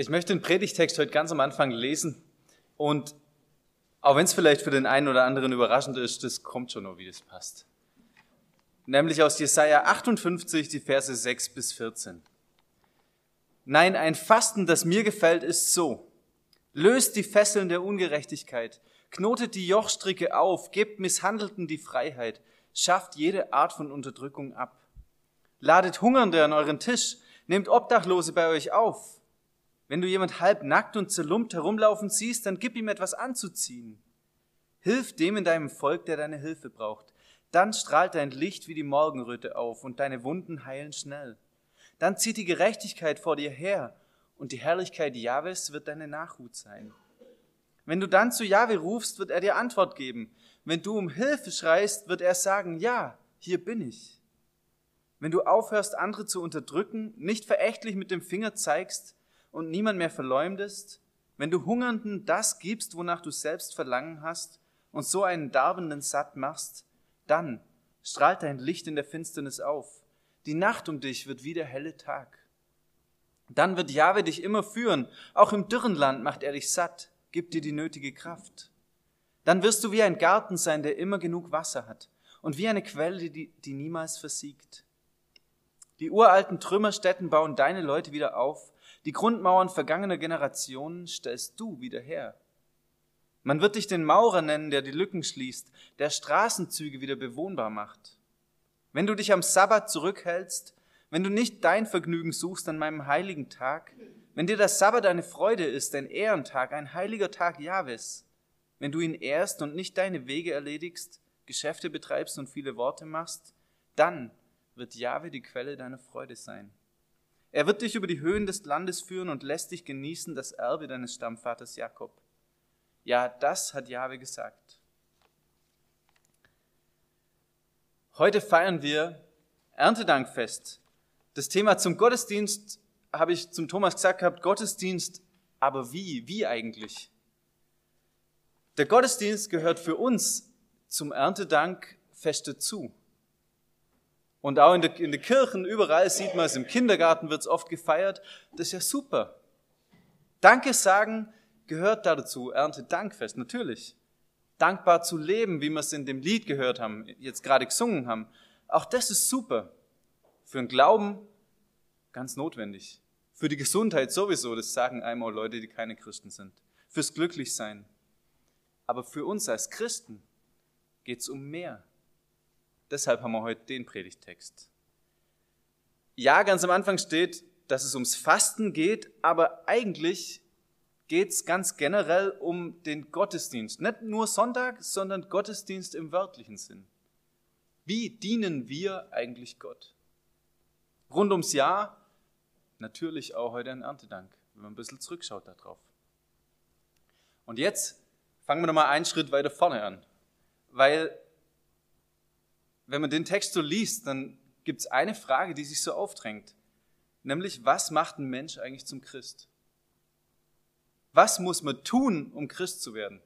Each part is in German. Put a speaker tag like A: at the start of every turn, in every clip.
A: Ich möchte den Predigtext heute ganz am Anfang lesen und auch wenn es vielleicht für den einen oder anderen überraschend ist, das kommt schon noch, wie das passt. Nämlich aus Jesaja 58, die Verse 6 bis 14. Nein, ein Fasten, das mir gefällt, ist so. Löst die Fesseln der Ungerechtigkeit, knotet die Jochstricke auf, gebt Misshandelten die Freiheit, schafft jede Art von Unterdrückung ab. Ladet Hungernde an euren Tisch, nehmt Obdachlose bei euch auf. Wenn du jemand halb nackt und zerlumpt herumlaufen siehst, dann gib ihm etwas anzuziehen. Hilf dem in deinem Volk, der deine Hilfe braucht. Dann strahlt dein Licht wie die Morgenröte auf und deine Wunden heilen schnell. Dann zieht die Gerechtigkeit vor dir her und die Herrlichkeit Jahwes wird deine Nachhut sein. Wenn du dann zu Jahwe rufst, wird er dir Antwort geben. Wenn du um Hilfe schreist, wird er sagen, ja, hier bin ich. Wenn du aufhörst, andere zu unterdrücken, nicht verächtlich mit dem Finger zeigst, und niemand mehr verleumdest, wenn du Hungernden das gibst, wonach du selbst Verlangen hast, und so einen Darbenden satt machst, dann strahlt dein Licht in der Finsternis auf. Die Nacht um dich wird wie der helle Tag. Dann wird Jahwe dich immer führen. Auch im dürren Land macht er dich satt, gibt dir die nötige Kraft. Dann wirst du wie ein Garten sein, der immer genug Wasser hat und wie eine Quelle, die, die niemals versiegt. Die uralten Trümmerstätten bauen deine Leute wieder auf die Grundmauern vergangener Generationen stellst du wieder her. Man wird dich den Maurer nennen, der die Lücken schließt, der Straßenzüge wieder bewohnbar macht. Wenn du dich am Sabbat zurückhältst, wenn du nicht dein Vergnügen suchst an meinem heiligen Tag, wenn dir das Sabbat eine Freude ist, ein Ehrentag, ein heiliger Tag Jahwes, wenn du ihn ehrst und nicht deine Wege erledigst, Geschäfte betreibst und viele Worte machst, dann wird Jahwe die Quelle deiner Freude sein. Er wird dich über die Höhen des Landes führen und lässt dich genießen das Erbe deines Stammvaters Jakob. Ja, das hat Jahwe gesagt. Heute feiern wir Erntedankfest. Das Thema zum Gottesdienst habe ich zum Thomas gesagt gehabt, Gottesdienst, aber wie? Wie eigentlich? Der Gottesdienst gehört für uns zum Erntedankfest dazu. Und auch in, den Kirchen, überall sieht man es, im Kindergarten wird es oft gefeiert. Das ist ja super. Danke sagen gehört da dazu, Ernte Dankfest, natürlich. Dankbar zu leben, wie wir es in dem Lied gehört haben, jetzt gerade gesungen haben. Auch das ist super. Für den Glauben ganz notwendig. Für die Gesundheit sowieso, das sagen einmal Leute, die keine Christen sind. Fürs Glücklichsein. Aber für uns als Christen geht es um mehr. Deshalb haben wir heute den Predigtext. Ja, ganz am Anfang steht, dass es ums Fasten geht, aber eigentlich geht es ganz generell um den Gottesdienst. Nicht nur Sonntag, sondern Gottesdienst im wörtlichen Sinn. Wie dienen wir eigentlich Gott? Rund ums Jahr natürlich auch heute ein Erntedank, wenn man ein bisschen zurückschaut darauf. Und jetzt fangen wir nochmal einen Schritt weiter vorne an, weil wenn man den Text so liest, dann gibt es eine Frage, die sich so aufdrängt. Nämlich, was macht ein Mensch eigentlich zum Christ? Was muss man tun, um Christ zu werden?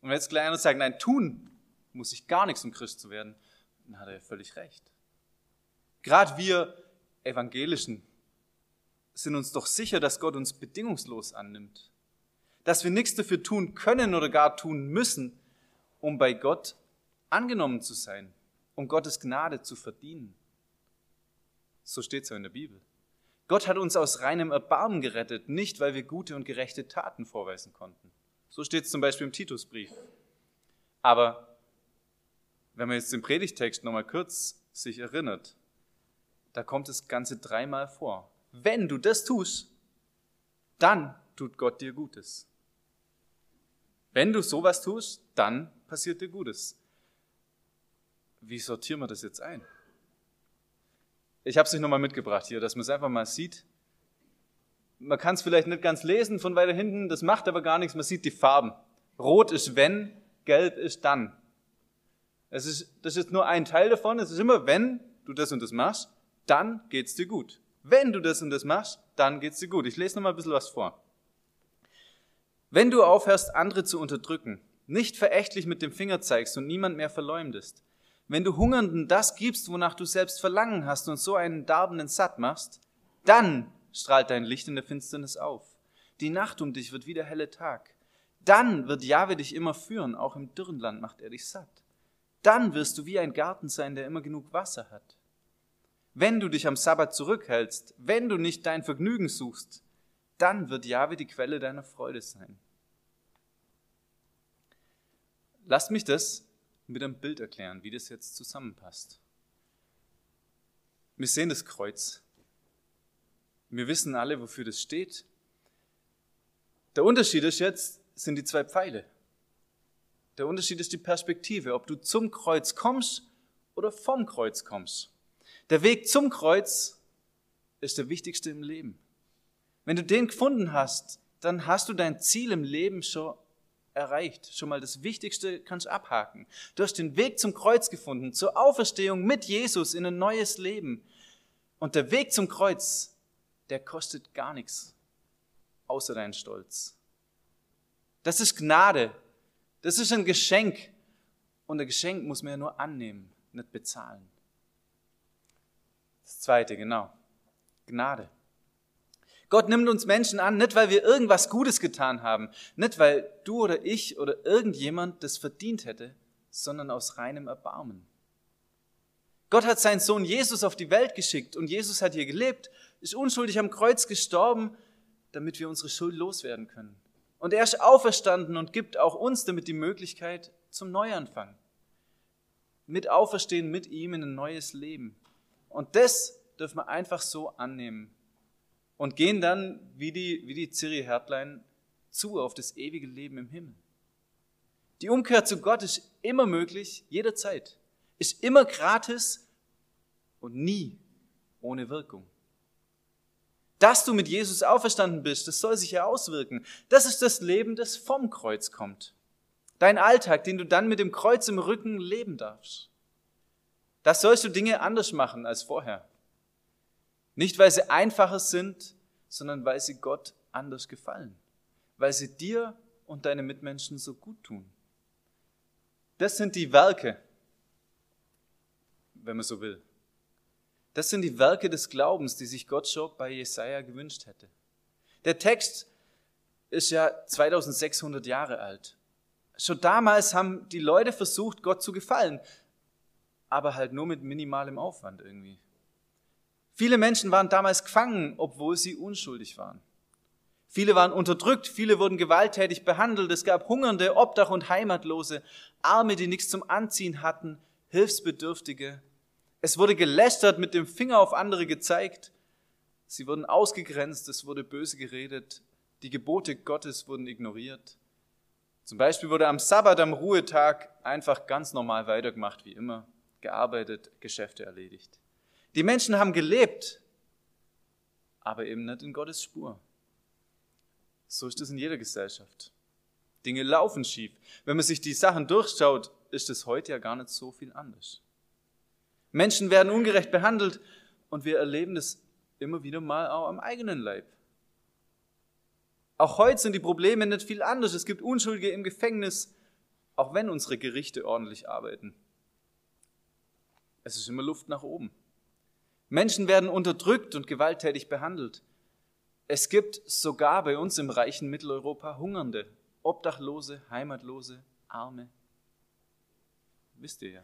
A: Und wenn jetzt gleich einer sagt, nein, tun muss ich gar nichts, um Christ zu werden, dann hat er völlig recht. Gerade wir Evangelischen sind uns doch sicher, dass Gott uns bedingungslos annimmt. Dass wir nichts dafür tun können oder gar tun müssen, um bei Gott angenommen zu sein um Gottes Gnade zu verdienen. So steht es ja in der Bibel. Gott hat uns aus reinem Erbarmen gerettet, nicht weil wir gute und gerechte Taten vorweisen konnten. So steht es zum Beispiel im Titusbrief. Aber wenn man jetzt den Predigtext nochmal kurz sich erinnert, da kommt das Ganze dreimal vor. Wenn du das tust, dann tut Gott dir Gutes. Wenn du sowas tust, dann passiert dir Gutes wie sortieren wir das jetzt ein? Ich habe es euch nochmal mitgebracht hier, dass man es einfach mal sieht. Man kann es vielleicht nicht ganz lesen von weiter hinten, das macht aber gar nichts, man sieht die Farben. Rot ist wenn, gelb ist dann. Es ist, das ist nur ein Teil davon, es ist immer, wenn du das und das machst, dann geht's dir gut. Wenn du das und das machst, dann geht's dir gut. Ich lese nochmal ein bisschen was vor. Wenn du aufhörst, andere zu unterdrücken, nicht verächtlich mit dem Finger zeigst und niemand mehr verleumdest, wenn du Hungernden das gibst, wonach du selbst Verlangen hast und so einen Darbenden satt machst, dann strahlt dein Licht in der Finsternis auf. Die Nacht um dich wird wie der helle Tag. Dann wird Jahwe dich immer führen, auch im dürren Land macht er dich satt. Dann wirst du wie ein Garten sein, der immer genug Wasser hat. Wenn du dich am Sabbat zurückhältst, wenn du nicht dein Vergnügen suchst, dann wird Jahwe die Quelle deiner Freude sein. Lasst mich das mit einem Bild erklären, wie das jetzt zusammenpasst. Wir sehen das Kreuz. Wir wissen alle, wofür das steht. Der Unterschied ist jetzt, sind die zwei Pfeile. Der Unterschied ist die Perspektive, ob du zum Kreuz kommst oder vom Kreuz kommst. Der Weg zum Kreuz ist der wichtigste im Leben. Wenn du den gefunden hast, dann hast du dein Ziel im Leben schon erreicht. Schon mal das Wichtigste kannst du abhaken. Du hast den Weg zum Kreuz gefunden, zur Auferstehung mit Jesus in ein neues Leben. Und der Weg zum Kreuz, der kostet gar nichts, außer deinen Stolz. Das ist Gnade. Das ist ein Geschenk. Und ein Geschenk muss man ja nur annehmen, nicht bezahlen. Das zweite, genau. Gnade. Gott nimmt uns Menschen an, nicht weil wir irgendwas Gutes getan haben, nicht weil du oder ich oder irgendjemand das verdient hätte, sondern aus reinem Erbarmen. Gott hat seinen Sohn Jesus auf die Welt geschickt und Jesus hat hier gelebt, ist unschuldig am Kreuz gestorben, damit wir unsere Schuld loswerden können. Und er ist auferstanden und gibt auch uns damit die Möglichkeit zum Neuanfang. Mit Auferstehen mit ihm in ein neues Leben. Und das dürfen wir einfach so annehmen und gehen dann wie die, wie die Ciri Hertlein zu auf das ewige Leben im Himmel. Die Umkehr zu Gott ist immer möglich, jederzeit, ist immer gratis und nie ohne Wirkung. Dass du mit Jesus auferstanden bist, das soll sich ja auswirken. Das ist das Leben, das vom Kreuz kommt. Dein Alltag, den du dann mit dem Kreuz im Rücken leben darfst. Das sollst du Dinge anders machen als vorher. Nicht, weil sie einfacher sind, sondern weil sie Gott anders gefallen. Weil sie dir und deine Mitmenschen so gut tun. Das sind die Werke, wenn man so will. Das sind die Werke des Glaubens, die sich Gott schon bei Jesaja gewünscht hätte. Der Text ist ja 2600 Jahre alt. Schon damals haben die Leute versucht, Gott zu gefallen, aber halt nur mit minimalem Aufwand irgendwie. Viele Menschen waren damals gefangen, obwohl sie unschuldig waren. Viele waren unterdrückt, viele wurden gewalttätig behandelt, es gab Hungernde, Obdach und Heimatlose, Arme, die nichts zum Anziehen hatten, Hilfsbedürftige. Es wurde gelästert, mit dem Finger auf andere gezeigt. Sie wurden ausgegrenzt, es wurde böse geredet, die Gebote Gottes wurden ignoriert. Zum Beispiel wurde am Sabbat, am Ruhetag, einfach ganz normal weitergemacht wie immer, gearbeitet, Geschäfte erledigt. Die Menschen haben gelebt, aber eben nicht in Gottes Spur. So ist es in jeder Gesellschaft. Dinge laufen schief. Wenn man sich die Sachen durchschaut, ist es heute ja gar nicht so viel anders. Menschen werden ungerecht behandelt und wir erleben das immer wieder mal auch am eigenen Leib. Auch heute sind die Probleme nicht viel anders. Es gibt Unschuldige im Gefängnis, auch wenn unsere Gerichte ordentlich arbeiten. Es ist immer Luft nach oben. Menschen werden unterdrückt und gewalttätig behandelt. Es gibt sogar bei uns im reichen Mitteleuropa Hungernde, Obdachlose, Heimatlose, Arme. Wisst ihr ja.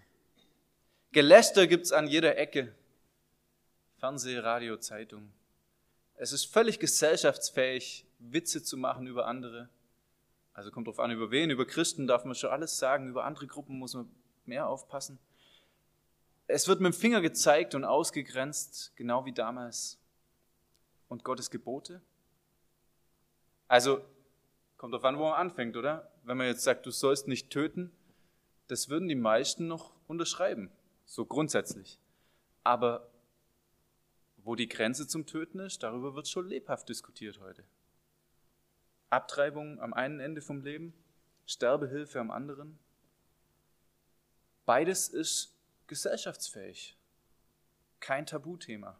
A: Geläster gibt's an jeder Ecke. Fernseh, Radio, Zeitung. Es ist völlig gesellschaftsfähig, Witze zu machen über andere. Also kommt drauf an, über wen. Über Christen darf man schon alles sagen. Über andere Gruppen muss man mehr aufpassen. Es wird mit dem Finger gezeigt und ausgegrenzt, genau wie damals. Und Gottes Gebote? Also, kommt darauf an, wo man anfängt, oder? Wenn man jetzt sagt, du sollst nicht töten, das würden die meisten noch unterschreiben, so grundsätzlich. Aber wo die Grenze zum Töten ist, darüber wird schon lebhaft diskutiert heute. Abtreibung am einen Ende vom Leben, Sterbehilfe am anderen. Beides ist gesellschaftsfähig. Kein Tabuthema.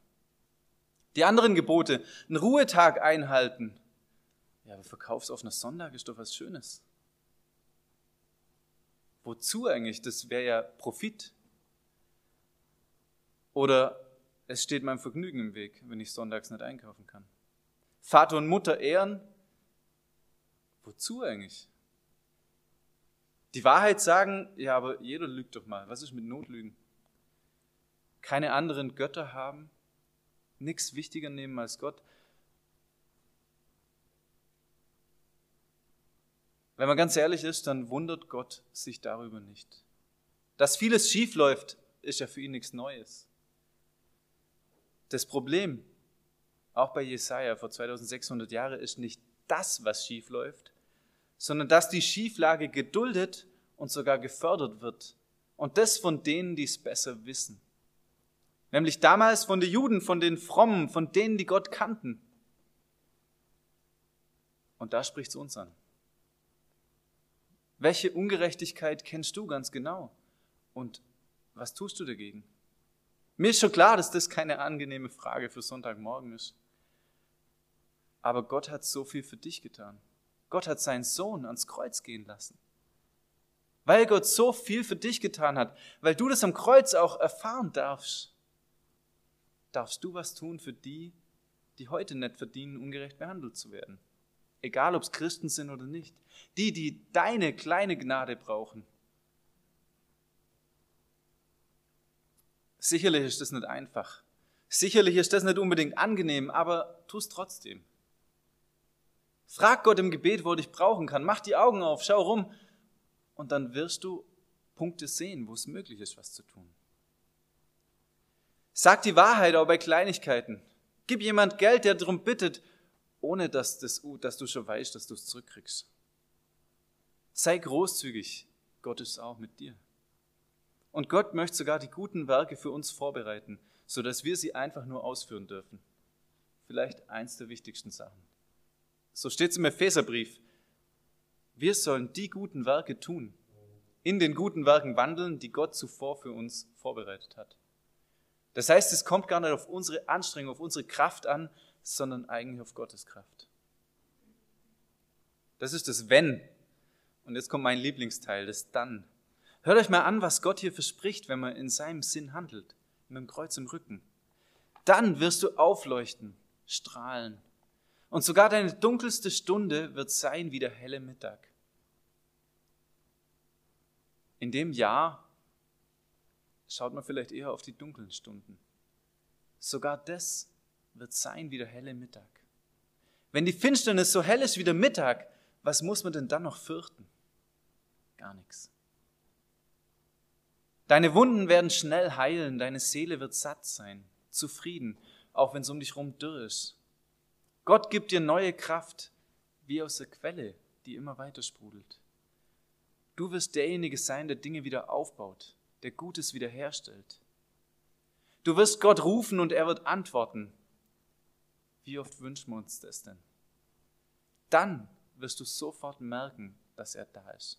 A: Die anderen Gebote, einen Ruhetag einhalten. Ja, aber verkaufsoffener Sonntag ist doch was Schönes. Wozu eigentlich? Das wäre ja Profit. Oder es steht meinem Vergnügen im Weg, wenn ich sonntags nicht einkaufen kann. Vater und Mutter ehren, Wozu eigentlich? Die Wahrheit sagen, ja, aber jeder lügt doch mal. Was ist mit Notlügen? Keine anderen Götter haben, nichts wichtiger nehmen als Gott. Wenn man ganz ehrlich ist, dann wundert Gott sich darüber nicht. Dass vieles schief läuft, ist ja für ihn nichts Neues. Das Problem, auch bei Jesaja vor 2600 Jahren, ist nicht das, was schief läuft, sondern dass die Schieflage geduldet und sogar gefördert wird. Und das von denen, die es besser wissen. Nämlich damals von den Juden, von den Frommen, von denen, die Gott kannten. Und da spricht es uns an. Welche Ungerechtigkeit kennst du ganz genau? Und was tust du dagegen? Mir ist schon klar, dass das keine angenehme Frage für Sonntagmorgen ist. Aber Gott hat so viel für dich getan. Gott hat seinen Sohn ans Kreuz gehen lassen. Weil Gott so viel für dich getan hat, weil du das am Kreuz auch erfahren darfst, darfst du was tun für die, die heute nicht verdienen, ungerecht behandelt zu werden. Egal, ob es Christen sind oder nicht. Die, die deine kleine Gnade brauchen. Sicherlich ist das nicht einfach. Sicherlich ist das nicht unbedingt angenehm, aber tu es trotzdem. Frag Gott im Gebet, wo er dich brauchen kann. Mach die Augen auf, schau rum und dann wirst du Punkte sehen, wo es möglich ist, was zu tun. Sag die Wahrheit auch bei Kleinigkeiten. Gib jemand Geld, der darum bittet, ohne dass, das, dass du schon weißt, dass du es zurückkriegst. Sei großzügig. Gott ist auch mit dir. Und Gott möchte sogar die guten Werke für uns vorbereiten, sodass wir sie einfach nur ausführen dürfen. Vielleicht eins der wichtigsten Sachen. So steht es im Epheserbrief. Wir sollen die guten Werke tun, in den guten Werken wandeln, die Gott zuvor für uns vorbereitet hat. Das heißt, es kommt gar nicht auf unsere Anstrengung, auf unsere Kraft an, sondern eigentlich auf Gottes Kraft. Das ist das Wenn. Und jetzt kommt mein Lieblingsteil, das Dann. Hört euch mal an, was Gott hier verspricht, wenn man in seinem Sinn handelt, mit dem Kreuz im Rücken. Dann wirst du aufleuchten, strahlen. Und sogar deine dunkelste Stunde wird sein wie der helle Mittag. In dem Jahr schaut man vielleicht eher auf die dunklen Stunden. Sogar das wird sein wie der helle Mittag. Wenn die Finsternis so hell ist wie der Mittag, was muss man denn dann noch fürchten? Gar nichts. Deine Wunden werden schnell heilen, deine Seele wird satt sein, zufrieden, auch wenn es um dich herum dürr ist. Gott gibt dir neue Kraft, wie aus der Quelle, die immer weiter sprudelt. Du wirst derjenige sein, der Dinge wieder aufbaut, der Gutes wiederherstellt. Du wirst Gott rufen und er wird antworten. Wie oft wünschen wir uns das denn? Dann wirst du sofort merken, dass er da ist.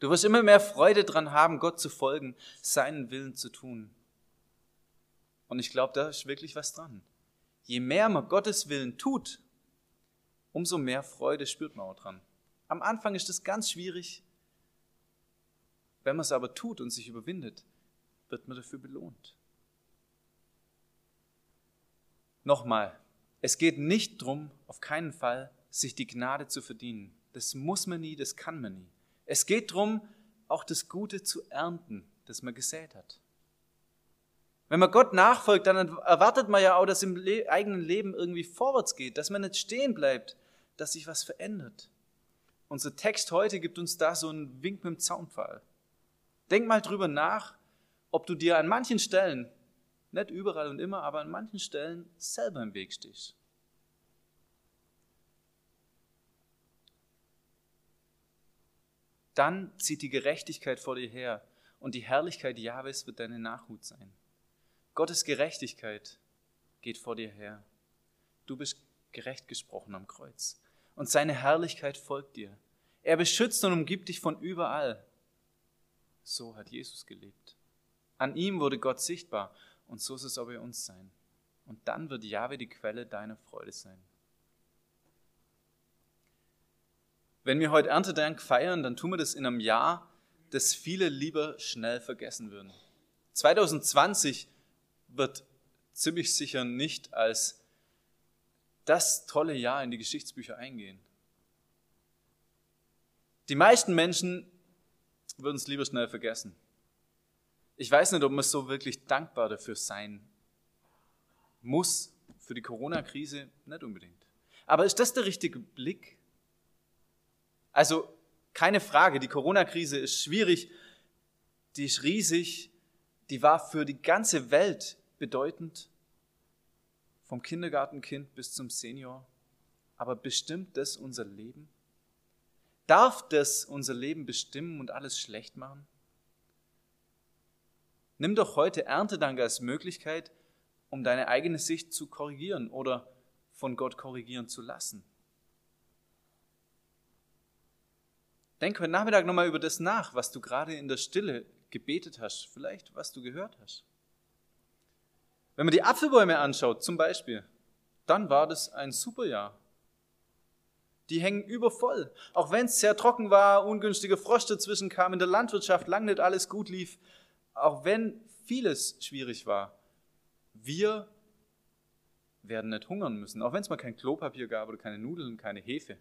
A: Du wirst immer mehr Freude dran haben, Gott zu folgen, seinen Willen zu tun. Und ich glaube, da ist wirklich was dran. Je mehr man Gottes Willen tut, umso mehr Freude spürt man auch dran. Am Anfang ist das ganz schwierig. Wenn man es aber tut und sich überwindet, wird man dafür belohnt. Nochmal, es geht nicht darum, auf keinen Fall, sich die Gnade zu verdienen. Das muss man nie, das kann man nie. Es geht darum, auch das Gute zu ernten, das man gesät hat. Wenn man Gott nachfolgt, dann erwartet man ja auch, dass im eigenen Leben irgendwie vorwärts geht, dass man nicht stehen bleibt, dass sich was verändert. Unser Text heute gibt uns da so einen Wink mit dem Zaunpfahl. Denk mal drüber nach, ob du dir an manchen Stellen, nicht überall und immer, aber an manchen Stellen selber im Weg stehst. Dann zieht die Gerechtigkeit vor dir her und die Herrlichkeit Jahwes wird deine Nachhut sein. Gottes Gerechtigkeit geht vor dir her. Du bist gerecht gesprochen am Kreuz und seine Herrlichkeit folgt dir. Er beschützt und umgibt dich von überall. So hat Jesus gelebt. An ihm wurde Gott sichtbar und so ist es auch bei uns sein. Und dann wird Jahwe die Quelle deiner Freude sein. Wenn wir heute Erntedank feiern, dann tun wir das in einem Jahr, das viele lieber schnell vergessen würden. 2020 wird ziemlich sicher nicht als das tolle Jahr in die Geschichtsbücher eingehen. Die meisten Menschen würden es lieber schnell vergessen. Ich weiß nicht, ob man so wirklich dankbar dafür sein muss, für die Corona-Krise nicht unbedingt. Aber ist das der richtige Blick? Also keine Frage, die Corona-Krise ist schwierig, die ist riesig, die war für die ganze Welt bedeutend, vom Kindergartenkind bis zum Senior. Aber bestimmt das unser Leben? Darf das unser Leben bestimmen und alles schlecht machen? Nimm doch heute Erntedank als Möglichkeit, um deine eigene Sicht zu korrigieren oder von Gott korrigieren zu lassen. Denk heute Nachmittag nochmal über das nach, was du gerade in der Stille gebetet hast, vielleicht was du gehört hast. Wenn man die Apfelbäume anschaut, zum Beispiel, dann war das ein super Jahr. Die hängen übervoll. Auch wenn es sehr trocken war, ungünstige Frost dazwischen kam, in der Landwirtschaft lang nicht alles gut lief, auch wenn vieles schwierig war, wir werden nicht hungern müssen, auch wenn es mal kein Klopapier gab oder keine Nudeln, keine Hefe.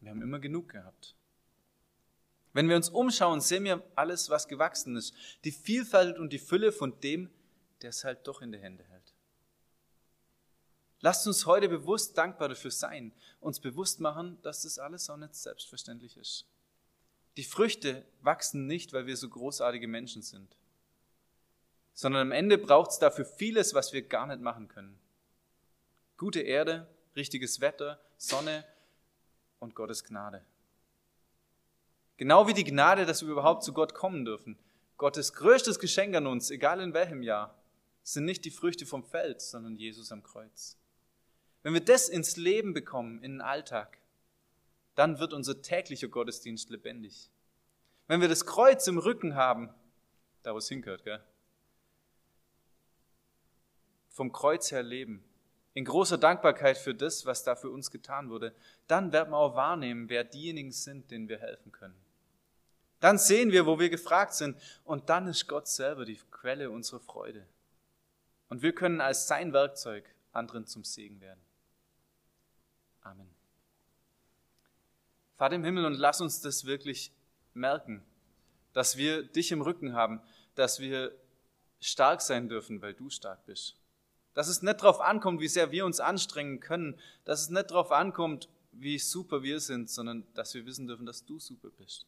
A: Wir haben immer genug gehabt. Wenn wir uns umschauen, sehen wir alles, was gewachsen ist. Die Vielfalt und die Fülle von dem, der es halt doch in die Hände hält. Lasst uns heute bewusst dankbar dafür sein, uns bewusst machen, dass das alles auch nicht selbstverständlich ist. Die Früchte wachsen nicht, weil wir so großartige Menschen sind, sondern am Ende braucht es dafür vieles, was wir gar nicht machen können. Gute Erde, richtiges Wetter, Sonne und Gottes Gnade. Genau wie die Gnade, dass wir überhaupt zu Gott kommen dürfen. Gottes größtes Geschenk an uns, egal in welchem Jahr, sind nicht die Früchte vom Feld, sondern Jesus am Kreuz. Wenn wir das ins Leben bekommen, in den Alltag, dann wird unser täglicher Gottesdienst lebendig. Wenn wir das Kreuz im Rücken haben, da wo es hingehört, gell? vom Kreuz her leben, in großer Dankbarkeit für das, was da für uns getan wurde, dann werden wir auch wahrnehmen, wer diejenigen sind, denen wir helfen können. Dann sehen wir, wo wir gefragt sind, und dann ist Gott selber die Quelle unserer Freude. Und wir können als sein Werkzeug anderen zum Segen werden. Amen. Vater im Himmel, und lass uns das wirklich merken, dass wir dich im Rücken haben, dass wir stark sein dürfen, weil du stark bist. Dass es nicht darauf ankommt, wie sehr wir uns anstrengen können, dass es nicht darauf ankommt, wie super wir sind, sondern dass wir wissen dürfen, dass du super bist.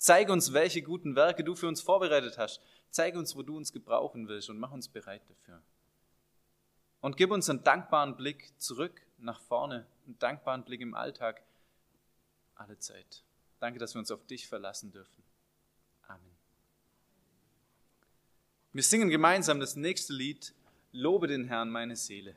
A: Zeig uns, welche guten Werke du für uns vorbereitet hast. Zeig uns, wo du uns gebrauchen willst und mach uns bereit dafür. Und gib uns einen dankbaren Blick zurück nach vorne, einen dankbaren Blick im Alltag, alle Zeit. Danke, dass wir uns auf dich verlassen dürfen. Amen. Wir singen gemeinsam das nächste Lied, Lobe den Herrn, meine Seele.